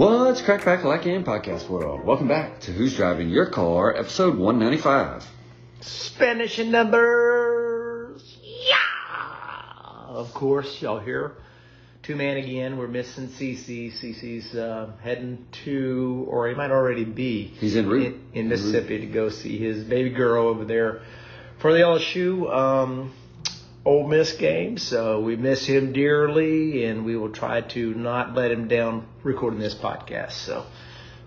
What's crack back like in podcast world? Welcome back to Who's Driving Your Car, episode 195. Spanish numbers. Yeah. Of course, y'all hear two man again. We're missing CC. CC's uh, heading to, or he might already be. He's en route. in, in Mississippi to go see his baby girl over there for the LSU um, Ole Miss game. So we miss him dearly, and we will try to not let him down recording this podcast. So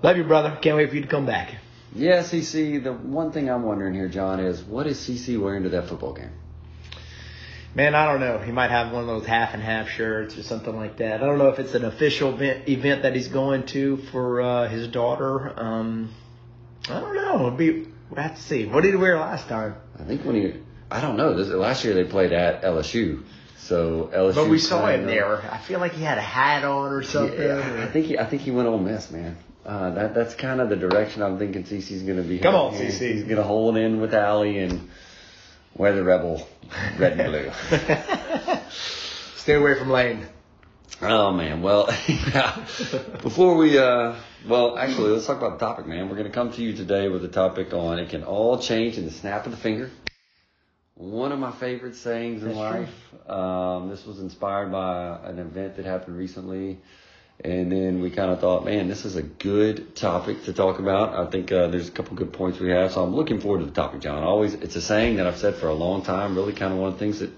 love you, brother. Can't wait for you to come back. Yeah, CC, the one thing I'm wondering here, John, is what is CC wearing to that football game? Man, I don't know. He might have one of those half and half shirts or something like that. I don't know if it's an official event, event that he's going to for uh, his daughter. Um, I don't know. It'll be we'll have to see. What did he wear last time? I think when he, I don't know, this, last year they played at LSU. So LSU. But we saw him there. I feel like he had a hat on or something. Yeah, I think he, I think he went Ole Miss, man. Uh, that that's kind of the direction I'm thinking CC's going to be. Come on. CC. He's going to hold it in with Allie and wear the rebel red and blue. Stay away from Lane. Oh man, well, before we, uh, well, actually, let's talk about the topic, man. We're going to come to you today with a topic on it can all change in the snap of the finger. One of my favorite sayings in life. Um, this was inspired by an event that happened recently, and then we kind of thought, man, this is a good topic to talk about. I think uh, there's a couple good points we have, so I'm looking forward to the topic, John. Always, it's a saying that I've said for a long time. Really, kind of one of the things that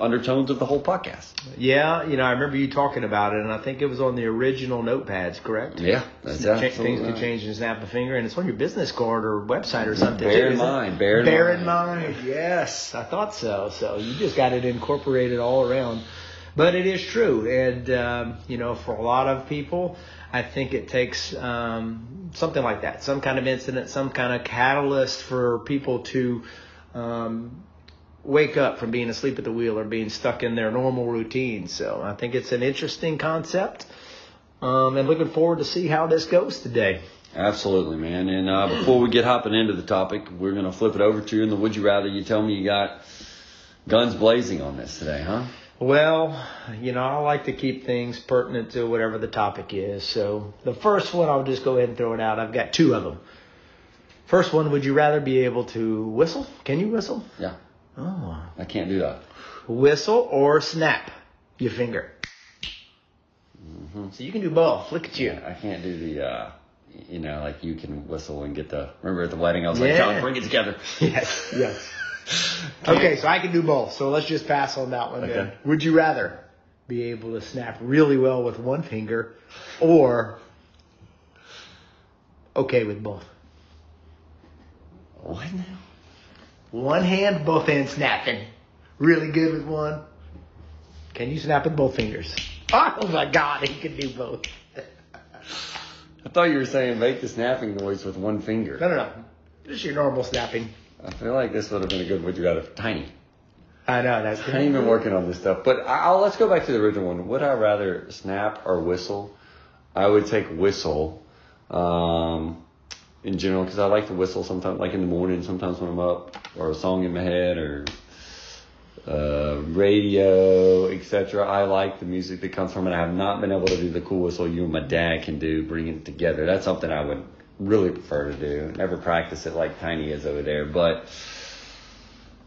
undertones of the whole podcast. Yeah, you know, I remember you talking about it, and I think it was on the original notepads, correct? Yeah, that's absolutely things right. can change in a snap of a finger, and it's on your business card or website or something. Bear in mind, bear in bear mind. in mind. Yes, I thought so. So you just got it incorporated all around. But it is true, and um, you know, for a lot of people, I think it takes um, something like that, some kind of incident, some kind of catalyst for people to um, wake up from being asleep at the wheel or being stuck in their normal routine. So I think it's an interesting concept, um, and looking forward to see how this goes today. Absolutely, man. And uh, before we get hopping into the topic, we're gonna flip it over to you. And the would you rather? You tell me you got guns blazing on this today, huh? Well, you know, I like to keep things pertinent to whatever the topic is. So the first one, I'll just go ahead and throw it out. I've got two of them. First one, would you rather be able to whistle? Can you whistle? Yeah, Oh. I can't do that. Whistle or snap your finger. So you can do both. Look at you. Yeah, I can't do the, uh, you know, like you can whistle and get the. Remember at the wedding, I was like, John, bring it together. Yes, yes. Okay, so I can do both. So let's just pass on that one then. Would you rather be able to snap really well with one finger or okay with both? What now? One hand, both hands snapping. Really good with one. Can you snap with both fingers? Oh my god, he can do both. I thought you were saying make the snapping noise with one finger. No, no, no. Just your normal snapping. I feel like this would have been a good one. you got a Tiny. I know, that's I ain't been working on this stuff, but I'll let's go back to the original one. Would I rather snap or whistle? I would take whistle, um, in general, because I like to whistle sometimes, like in the morning, sometimes when I'm up, or a song in my head, or uh, radio, etc. I like the music that comes from it. I have not been able to do the cool whistle you and my dad can do, bringing it together. That's something I would really prefer to do. Never practice it like Tiny is over there, but.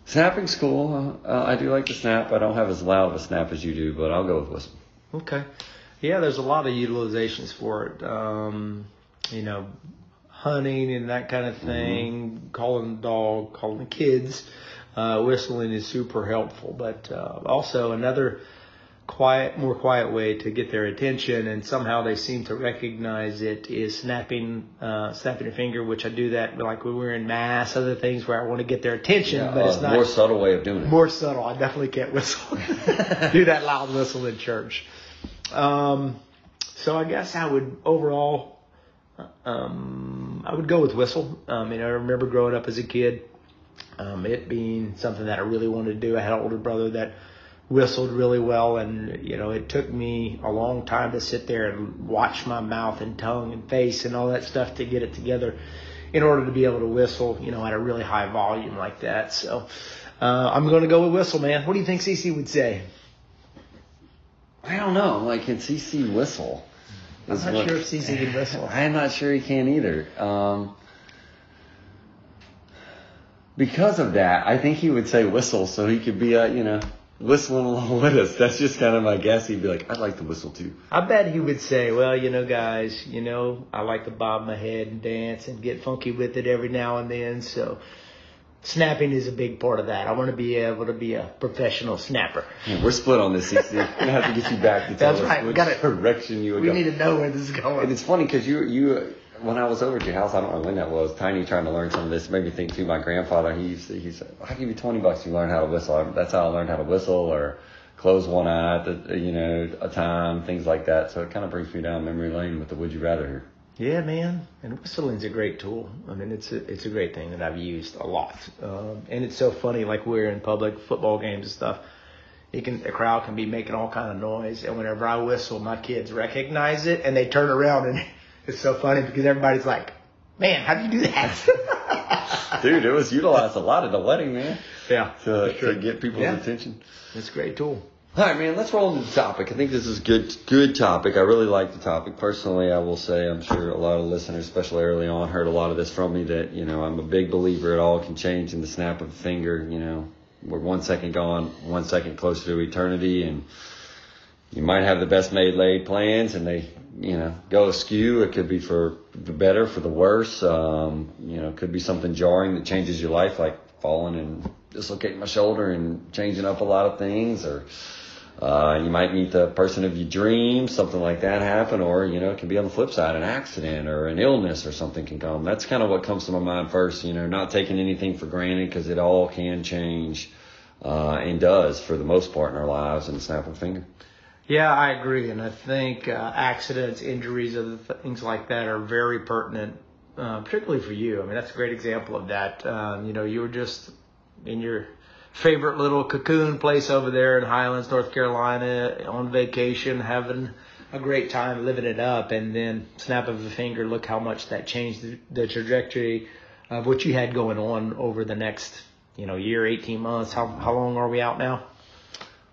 Snapping's cool. Uh, I do like to snap. I don't have as loud of a snap as you do, but I'll go with whistle. Okay. Yeah, there's a lot of utilizations for it. Um, you know, hunting and that kind of thing, calling the dog, calling the kids, uh, whistling is super helpful. But uh, also another quiet, more quiet way to get their attention, and somehow they seem to recognize it is snapping, uh, snapping your finger, which I do that like when we're in mass, other things where I want to get their attention, Yeah, but it's not more subtle way of doing it. more subtle. I definitely can't whistle. Do that loud whistle in church. Um, so I guess I would overall, um, I would go with whistle. I mean, I remember growing up as a kid, um, it being something that I really wanted to do. I had an older brother that whistled really well, and you know, it took me a long time to sit there and watch my mouth and tongue and face and all that stuff to get it together in order to be able to whistle, you know, at a really high volume like that. So uh, I'm going to go with whistle, man. What do you think CC would say? I don't know. Like, can CC whistle? I'm not sure if CC can whistle. I'm not sure he can either. Um, because of that, I think he would say whistle so he could be, uh, you know, whistling along with us. That's just kind of my guess. He'd be like, I'd like to whistle too. I bet he would say, well, you know, guys, you know, I like to bob my head and dance and get funky with it every now and then. So snapping is a big part of that. I want to be able to be a professional snapper. Yeah, we're split on this, CC. We're gonna have to get you back to tell That's us right, which gotta- direction you would We go. need to know where this is going. And it's funny because you you when I was over at your house, I don't know when that was. Tiny trying to learn some of this made me think too. My grandfather, he used to, he said, "I'll give you twenty bucks, you learn how to whistle." That's how I learned how to whistle, or close one eye at the, you know a time, things like that. So it kind of brings me down memory lane with the "Would you rather" here. Yeah, man. And whistling's a great tool. I mean, it's a, it's a great thing that I've used a lot. Um, and it's so funny, like we're in public football games and stuff. It can the crowd can be making all kind of noise, and whenever I whistle, my kids recognize it and they turn around, and it's so funny because everybody's like, "Man, how do you do that?" Dude, it was utilized a lot at the wedding, man, yeah, to, to get people's Yeah. attention. It's a great tool. All right, man. Let's roll into the topic. I think this is good. Good topic. I really like the topic. Personally, I will say I'm sure a lot of listeners, especially early on, heard a lot of this from me. That you know, I'm a big believer. It all can change in the snap of a finger. You know, we're one second gone, one second closer to eternity, and you might have the best made laid plans, and they, you know, go askew. It could be for the better, for the worse. Um, you know, could be something jarring that changes your life, like falling and dislocating my shoulder and changing up a lot of things, or uh, you might meet the person of your dreams, something like that happen, or you know, it can be on the flip side, an accident or an illness or something can come. That's kind of what comes to my mind first. You know, not taking anything for granted because it all can change, uh, and does for the most part in our lives in the snap of a finger. Yeah, I agree, and I think uh, accidents, injuries, other things like that are very pertinent, uh, particularly for you. I mean, that's a great example of that. Um, you know, you were just in your favorite little cocoon place over there in Highlands, North Carolina, on vacation, having a great time, living it up, and then snap of a finger, look how much that changed the, the trajectory of what you had going on over the next, you know, year, 18 months. How how long are we out now?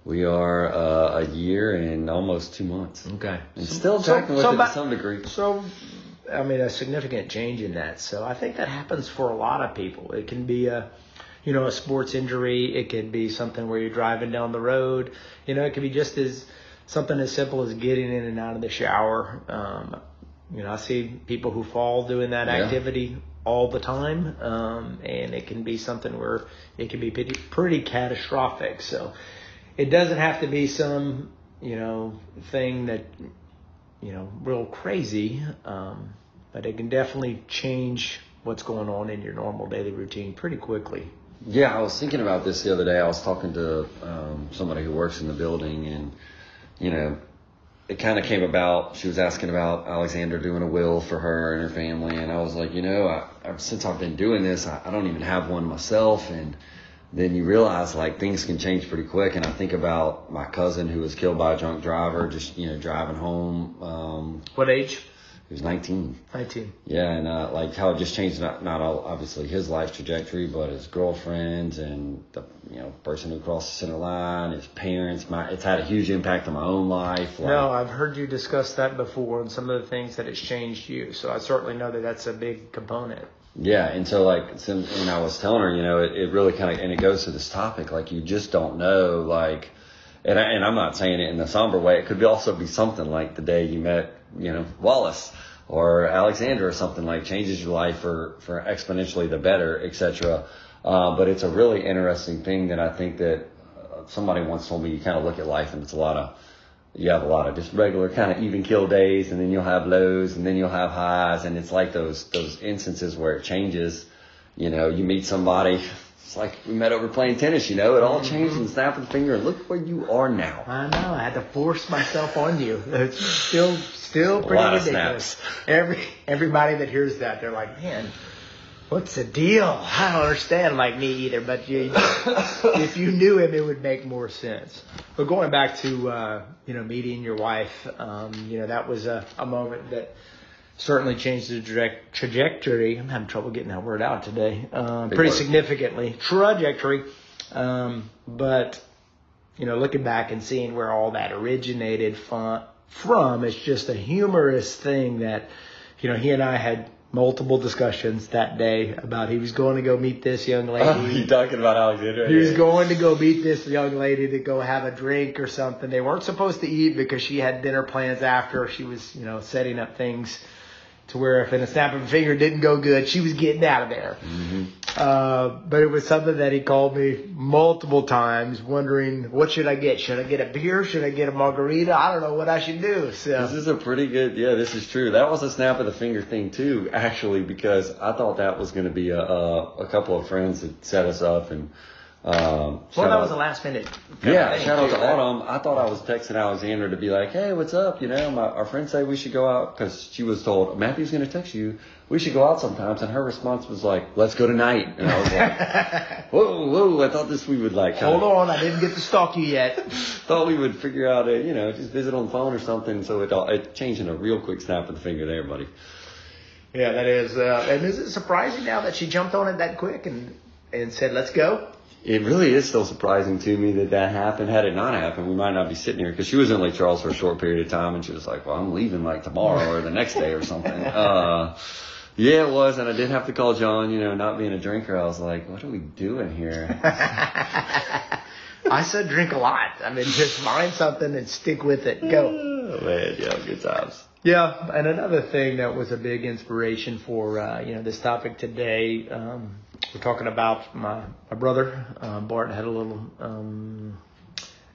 We are uh, a year and almost two months. Okay. And still So- tracking with so it to some degree. So, I mean, a significant change in that. So I think that happens for a lot of people. It can be a, you know, a sports injury. It could be something where you're driving down the road. You know, it could be just as something as simple as getting in and out of the shower. Um, you know, I see people who fall doing that Yeah. activity all the time, um, and it can be something where it can be pretty, pretty catastrophic. So it doesn't have to be some, you know, thing that you know, real crazy, um, but it can definitely change what's going on in your normal daily routine pretty quickly. Yeah, I was thinking about this the other day. I was talking to um, somebody who works in the building, and you know, it kind of came about. She was asking about Alexandra doing a will for her and her family, and I was like, you know, I, I, since I've been doing this, I, I don't even have one myself, and then you realize like things can change pretty quick. And I think about my cousin who was killed by a drunk driver, just you know, driving home. Um, What age? He was 19. 19. Yeah, and uh, like how it just changed not not all, obviously his life trajectory, but his girlfriends and the you know person who crossed the center line, his parents. My it's had a huge impact on my own life. Like, No, I've heard you discuss that before and some of the things that it's changed you. So I certainly know that that's a big component. Yeah, and so like, so, and I was telling her, you know, it, it really kind of, and it goes to this topic, like you just don't know, like, and I, and I'm not saying it in a somber way. It could be also be something like the day you met, you know, Wallace. or Alexandra or something like changes your life for for exponentially the better, etc. Uh, but it's a really interesting thing that I think that uh, somebody once told me you kind of look at life and it's a lot of you have a lot of just regular kind of even kill days and then you'll have lows and then you'll have highs and it's like those those instances where it changes you know you meet somebody it's like we met over playing tennis you know it all changed in the snap of the finger and look where you are now I know. I had to force myself on you. It's still, still pretty ridiculous. Every everybody that hears that, they're like, "Man, what's the deal? I don't understand." Like me either. But you, if you knew him, it would make more sense. But going back to uh, you know meeting your wife, um, you know that was a, a moment that certainly changed the direct trajectory. I'm having trouble getting that word out today. Uh, pretty significantly trajectory. Um, but you know, looking back and seeing where all that originated from, from, it's just a humorous thing that, you know, he and I had multiple discussions that day about he was going to go meet this young lady. oh, you talking about Alexandra He was going to go meet this young lady to go have a drink or something. They weren't supposed to eat because she had dinner plans after. She was, you know, setting up things to where if in a snap of a finger didn't go good, she was getting out of there. Uh, but it was something that he called me multiple times, wondering what should I get? Should I get a beer? Should I get a margarita? I don't know what I should do. This is a pretty good, yeah, this is true. That was a snap of the finger thing too, actually, because I thought that was going to be a, a, a couple of friends that set us up and, um, well, that was a last minute. Yeah, thing, shout out to right? Autumn. I thought I was texting Alexandra to be like, "Hey, what's up?" You know, my our friends say we should go out because she was told Matthew's going to text you. We should go out sometimes, and her response was like, "Let's go tonight." And I was like, "Whoa, whoa!" I thought this we would like kind Hold on, I didn't get to stalk you yet. thought we would figure out a you know just visit on the phone or something. So it all it changed in a real quick snap of the finger there, buddy. Yeah, that is. Uh, and is it surprising now that she jumped on it that quick and and said, "Let's go"? It really is still surprising to me that that happened. Had it not happened, we might not be sitting here because she was in Lake Charles for a short period of time, and she was like, "Well, I'm leaving like tomorrow or the next day or something." Uh, yeah, it was, and I did have to call John. You know, not being a drinker, I was like, "What are we doing here?" I said, "Drink a lot." I mean, just find something and stick with it. Go. oh, man, yeah, good times. Yeah, and another thing that was a big inspiration for uh, you know this topic today, um, we're talking about my my brother uh, Bart had a little um,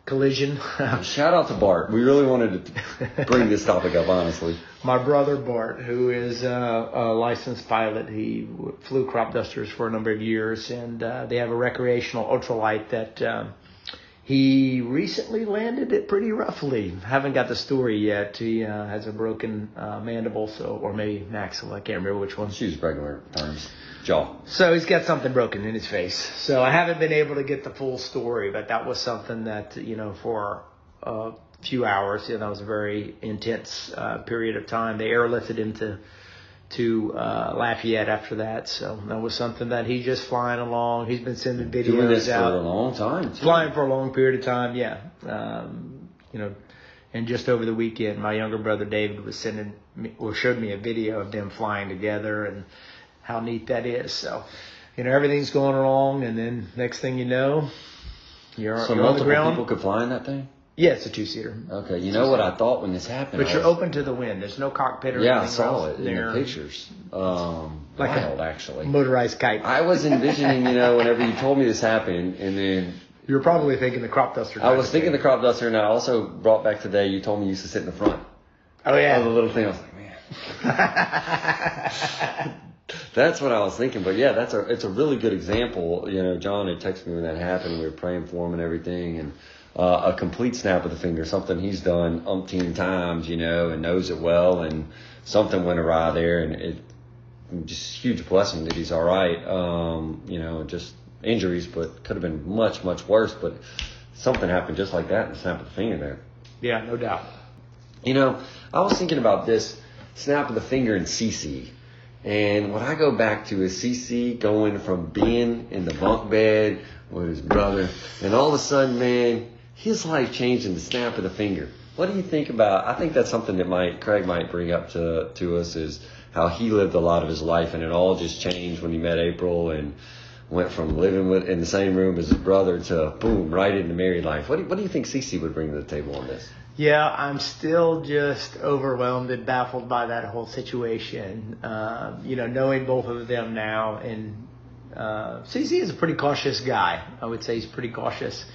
collision. Shout out to Bart. We really wanted to bring this topic up, honestly. my brother Bart, who is uh, a licensed pilot, he flew crop dusters for a number of years, and uh, they have a recreational ultralight that. Um, he recently landed it pretty roughly. Haven't got the story yet. He uh, has a broken uh, mandible, so or maybe maxilla. I can't remember which one. Use regular terms. Jaw. So he's got something broken in his face. So I haven't been able to get the full story, but that was something that you know for a few hours. You know, that was a very intense uh, period of time. They airlifted him to to uh, Lafayette after that. So that was something that he's just flying along. He's been sending videos Doing this for a long time. Too. flying for a long period of time. Yeah, um, you know, and just over the weekend, my younger brother David was sending me or showed me a video of them flying together and how neat that is. So, you know, everything's going along, and then next thing you know, you're, So you're on the multiple people could fly in that thing. Yeah, it's a two seater, Okay, you know what I thought when this happened? but I you're was- open to the wind. There's no cockpit or Yeah, I anything saw else it in the pictures. Um, Like a- wild, actually. Motorized kite. I was envisioning, you know, whenever you told me this happened, and then you were probably thinking the crop duster. I was thinking the crop duster, and I also brought back today. You told me you used to sit in the front Oh of the yeah. little thing. I was like, man, that's what I was thinking. But yeah, that's a it's a really good example. You know, John had texted me when that happened. We were praying for him and everything, and uh, a complete snap of the finger, something he's done umpteen times, you know, and knows it well, and something went awry there, and it just huge blessing that he's all right. Um, you know, just injuries, but could have been much much worse. But something happened just like that, and snap of the finger there. yeah, no doubt. You know, I was thinking about this snap of the finger in CC. And what I go back to is CC going from being in the bunk bed with his brother, and all of a sudden, man, his life changed in the snap of the finger. What do you think about? I think that's something that might Craig might bring up to to us is how he lived a lot of his life, and it all just changed when he met April and went from living with in the same room as his brother to boom right into married life. What do you, what do you think CC would bring to the table on this? Yeah, I'm still just overwhelmed and baffled by that whole situation. Uh, you know, knowing both of them now, and uh, CC is a pretty cautious guy. I would say he's pretty cautious.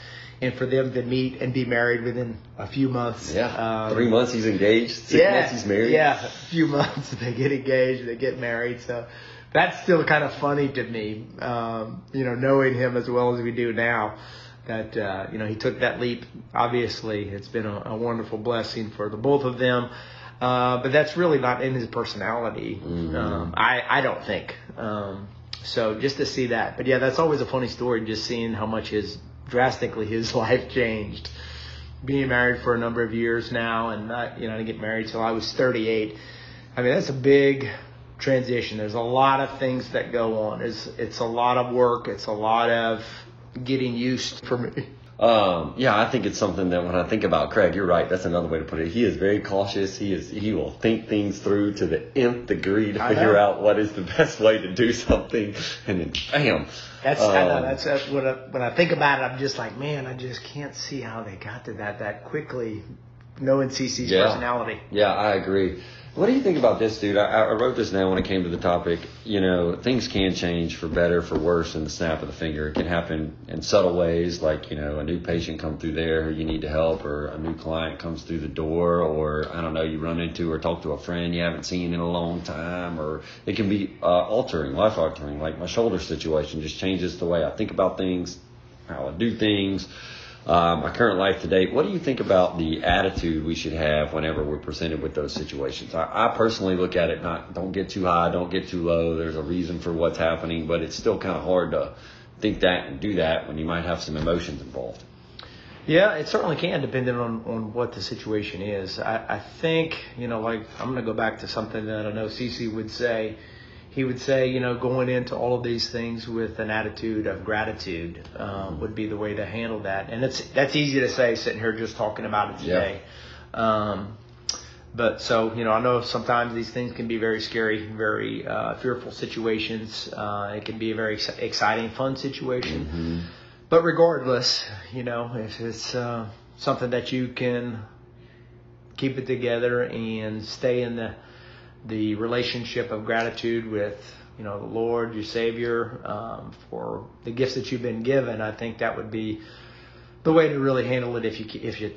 And for them to meet and be married within a few months. Yeah. um, Three months he's engaged. Six yeah, months he's married. Yeah, a few months they get engaged, they get married. So that's still kind of funny to me. Um, you know, knowing him as well as we do now, that uh, you know he took that leap. Obviously, it's been a, a wonderful blessing for the both of them. Uh, but that's really not in his personality. Um, I I don't think. Um, so just to see that, but yeah, that's always a funny story. Just seeing how much his drastically his life changed being married for a number of years now and not, you know, I didn't get married till I was 38. I mean, that's a big transition. There's a lot of things that go on. It's, it's a lot of work. It's a lot of getting used for me. Um, yeah, I think it's something that when I think about Craig, you're right. That's another way to put it. He is very cautious. He is he will think things through to the nth degree to I figure know. out what is the best way to do something, and then bam. That's, I know, Um, that's, that's when I, when I think about it, I'm just like, man, I just can't see how they got to that that quickly, knowing CC's Yeah. personality. Yeah, I agree. What do you think about this, dude? I, I wrote this down when it came to the topic. You know, things can change for better, for worse in the snap of the finger. It can happen in subtle ways, like you know, a new patient come through there who you need to help, or a new client comes through the door, or I don't know, you run into or talk to a friend you haven't seen in a long time, or it can be uh, altering, life altering. Like my shoulder situation just changes the way I think about things, how I do things Um, my current life to date. What do you think about the attitude we should have whenever we're presented with those situations? I, I personally look at it not don't get too high, don't get too low. There's a reason for what's happening, but it's still kind of hard to think that and do that when you might have some emotions involved. Yeah, it certainly can, depending on, on what the situation is. I, I think, you know, like I'm going to go back to something that I know CC would say. He would say, you know, going into all of these things with an attitude of gratitude um, would be the way to handle that. And it's that's easy to say sitting here just talking about it today. Um, but so you know, I know sometimes these things can be very scary, very uh, fearful situations. Uh, it can be a very ex- exciting, fun situation. But regardless, you know, if it's uh, something that you can keep it together and stay in the the relationship of gratitude with you know the Lord, your Savior, um, for the gifts that you've been given, I think that would be the way to really handle it if you if you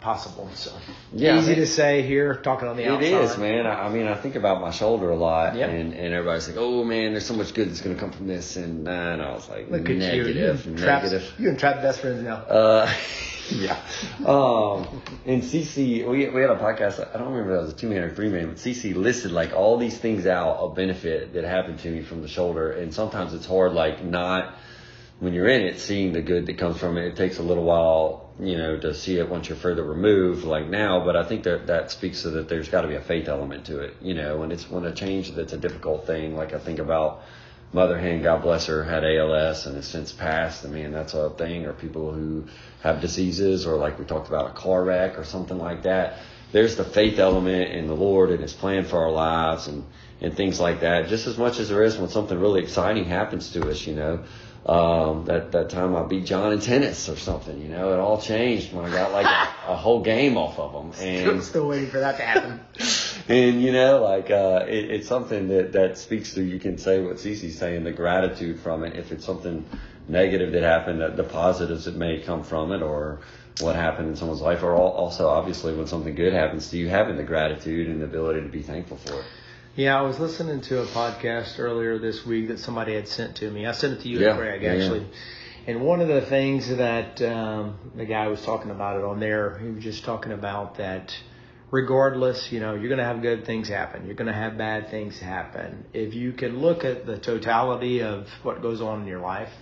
possible. So Yeah, easy man. to say here, talking on the It outside. is, man. I, I mean, I think about my shoulder a lot, Yep. and, and everybody's like, "Oh man, there's so much good that's going to come from this," and, and I was like, Look at you, negative, you trapped, negative. you and trapped best friends now. Uh, yeah. Um, and CC, we, we had a podcast. I don't remember if that was a two man or three man, but CC listed like all these things out of benefit that happened to me from the shoulder. And sometimes it's hard, like not when you're in it, seeing the good that comes from it. It takes a little while, you know, to see it once you're further removed, like now. But I think that that speaks to that there's got to be a faith element to it, you know. And it's when a change that's a difficult thing. Like I think about mother hen, God bless her, had ALS and has since passed. I mean, that's a thing. Or people who have diseases, or like we talked about a car wreck or something like that. There's the faith element in the Lord and His plan for our lives and and things like that. Just as much as there is when something really exciting happens to us, you know. Um, that that time I beat John in tennis or something, you know, it all changed when I got like a, a whole game off of him. And still waiting for that to happen. and you know, like uh, it, it's something that that speaks to. You can say what CC's saying, the gratitude from it. If it's something negative that happened, that the positives that may come from it, or what happened in someone's life, or al- also obviously when something good happens to you, having the gratitude and the ability to be thankful for it. Yeah, I was listening to a podcast earlier this week that somebody had sent to me. I sent it to you, Yeah, Craig, yeah, actually. yeah. And one of the things that um, the guy was talking about it on there, he was just talking about that regardless, you know, you're going to have good things happen. You're going to have bad things happen. If you can look at the totality of what goes on in your life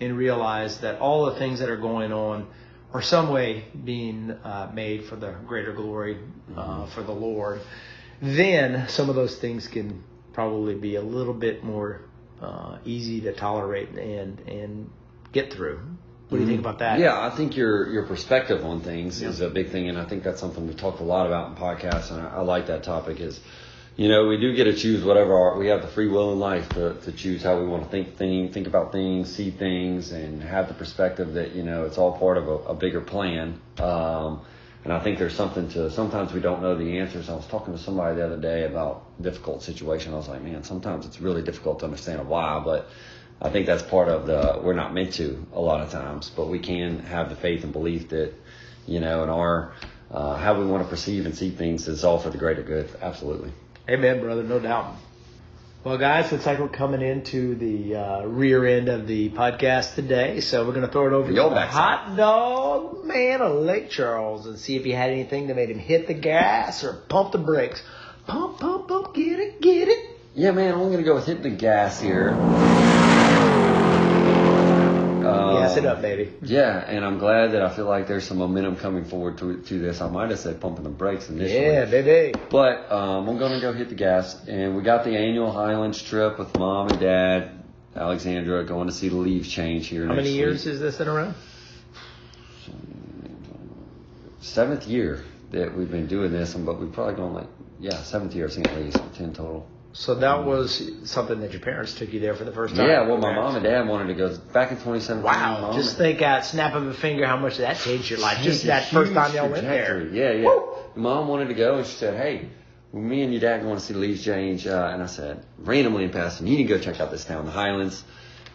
and realize that all the things that are going on are some way being uh, made for the greater glory uh, for the Lord, then some of those things can probably be a little bit more uh, easy to tolerate and and get through. What do you think about that? Yeah, I think your your perspective on things is a big thing, and I think that's something we talked a lot about in podcasts, and I, I like that topic. Is you know we do get to choose whatever our, we have the free will in life to, to choose how we want to think thing, think about things, see things, and have the perspective that you know it's all part of a, a bigger plan. Um, And I think there's something to sometimes we don't know the answers. I was talking to somebody the other day about difficult situation. I was like, man, sometimes it's really difficult to understand why, but I think that's part of the we're not meant to a lot of times, but we can have the faith and belief that you know, in our uh, how we want to perceive and see things is all for the greater good. Absolutely. Amen, brother. No doubt. Well, guys, looks like we're coming into the uh, rear end of the podcast today, so we're going to throw it over The to the hot dog man of Lake Charles and see if he had anything that made him hit the gas or pump the brakes. Pump, pump, pump, get it, get it. Yeah, man, I'm gonna go with hitting the gas here. It up, baby. Yeah, and I'm glad that I feel like there's some momentum coming forward to to this. I might have said pumping the brakes initially. Yeah, baby. But um, I'm gonna go hit the gas, and we got the annual Highlands trip with mom and dad, Alexandra, going to see the leaves change here. How many years week. is this in a row? Seventh year that we've been doing this, but we've probably gone like yeah, seventh year I think at least ten total. So that was something that your parents took you there for the first time. Yeah, well, my mom and dad wanted to go back in 2017. Wow, just think at snap of a finger how much that changed your life. Just that first time y'all went there. Yeah, yeah. Mom wanted to go, and she said, "Hey, well, me and your dad going to see the leaves change." Uh, and I said, randomly in passing, "You need to go check out this town, the Highlands."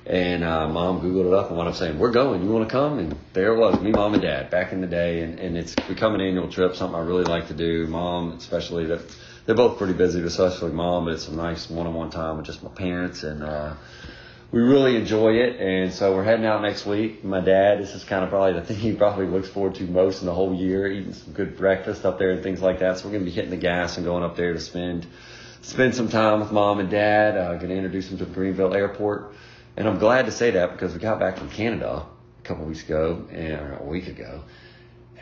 And uh, mom googled it up and wound up saying, "We're going. You want to come?" And there it was, me, mom, and dad, back in the day. And, and it's become an annual trip, something I really like to do. Mom, especially, that they're both pretty busy, especially mom. But it's a nice one-on-one time with just my parents, and uh, we really enjoy it. And so we're heading out next week. My dad, this is kind of probably the thing he probably looks forward to most in the whole year, eating some good breakfast up there and things like that. So we're gonna be hitting the gas and going up there to spend spend some time with mom and dad. Uh, gonna introduce them to Greenville Airport. And I'm glad to say that because we got back from Canada a couple weeks ago, and, or a week ago.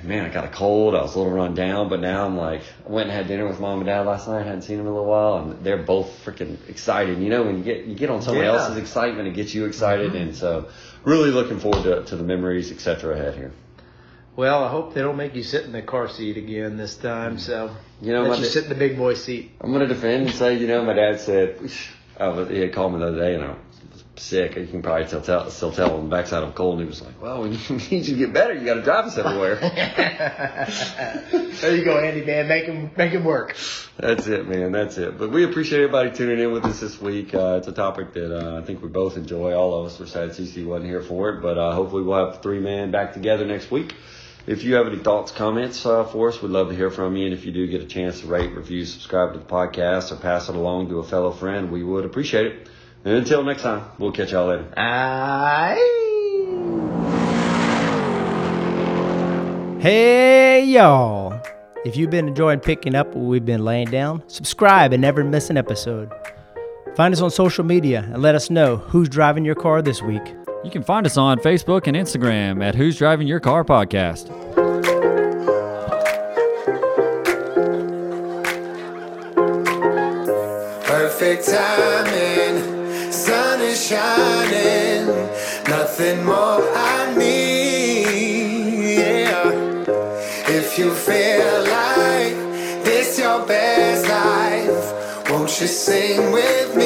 Man, I got a cold. I was a little run down, but now I'm like, I went and had dinner with mom and dad last night. I hadn't seen them in a little while, and they're both freaking excited. You know, when you get you get on someone Yeah. else's excitement, it gets you excited, mm-hmm. and so really looking forward to, to the memories, etc. ahead here. Well, I hope they don't make you sit in the car seat again this time. So You know, let you da- sit in the big boy seat. I'm gonna defend and say, you know, my dad said, oh, he had called me the other day, and I sick. You can probably tell, tell still tell on the backside of cold. And he was like, well, we need you to get better. You got to drive us everywhere. There you go, Andy. Man, make him make him work. That's it, man. That's it. But we appreciate everybody tuning in with us this week. Uh, it's a topic that uh, I think we both enjoy. All of us. We're sad CC wasn't here for it, but uh, hopefully we'll have three man back together next week. If you have any thoughts, comments uh, for us, we'd love to hear from you. And if you do get a chance to rate, review, subscribe to the podcast, or pass it along to a fellow friend, we would appreciate it. And until next time, we'll catch y'all later. Aye. Hey, y'all. If you've been enjoying picking up what we've been laying down, subscribe and never miss an episode. Find us on social media and let us know who's driving your car this week. You can find us on Facebook and Instagram at Who's Driving Your Car Podcast. Perfect timing, sun is shining, nothing more I need. Yeah. If you feel like this your best life, won't you sing with me?